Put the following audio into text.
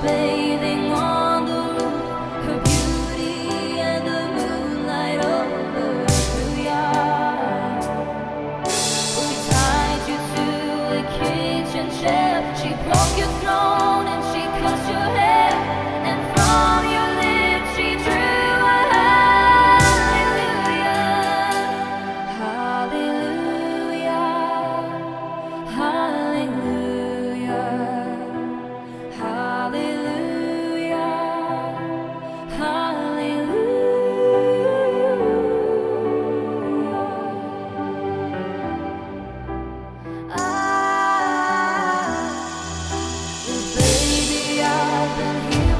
悲 I've here.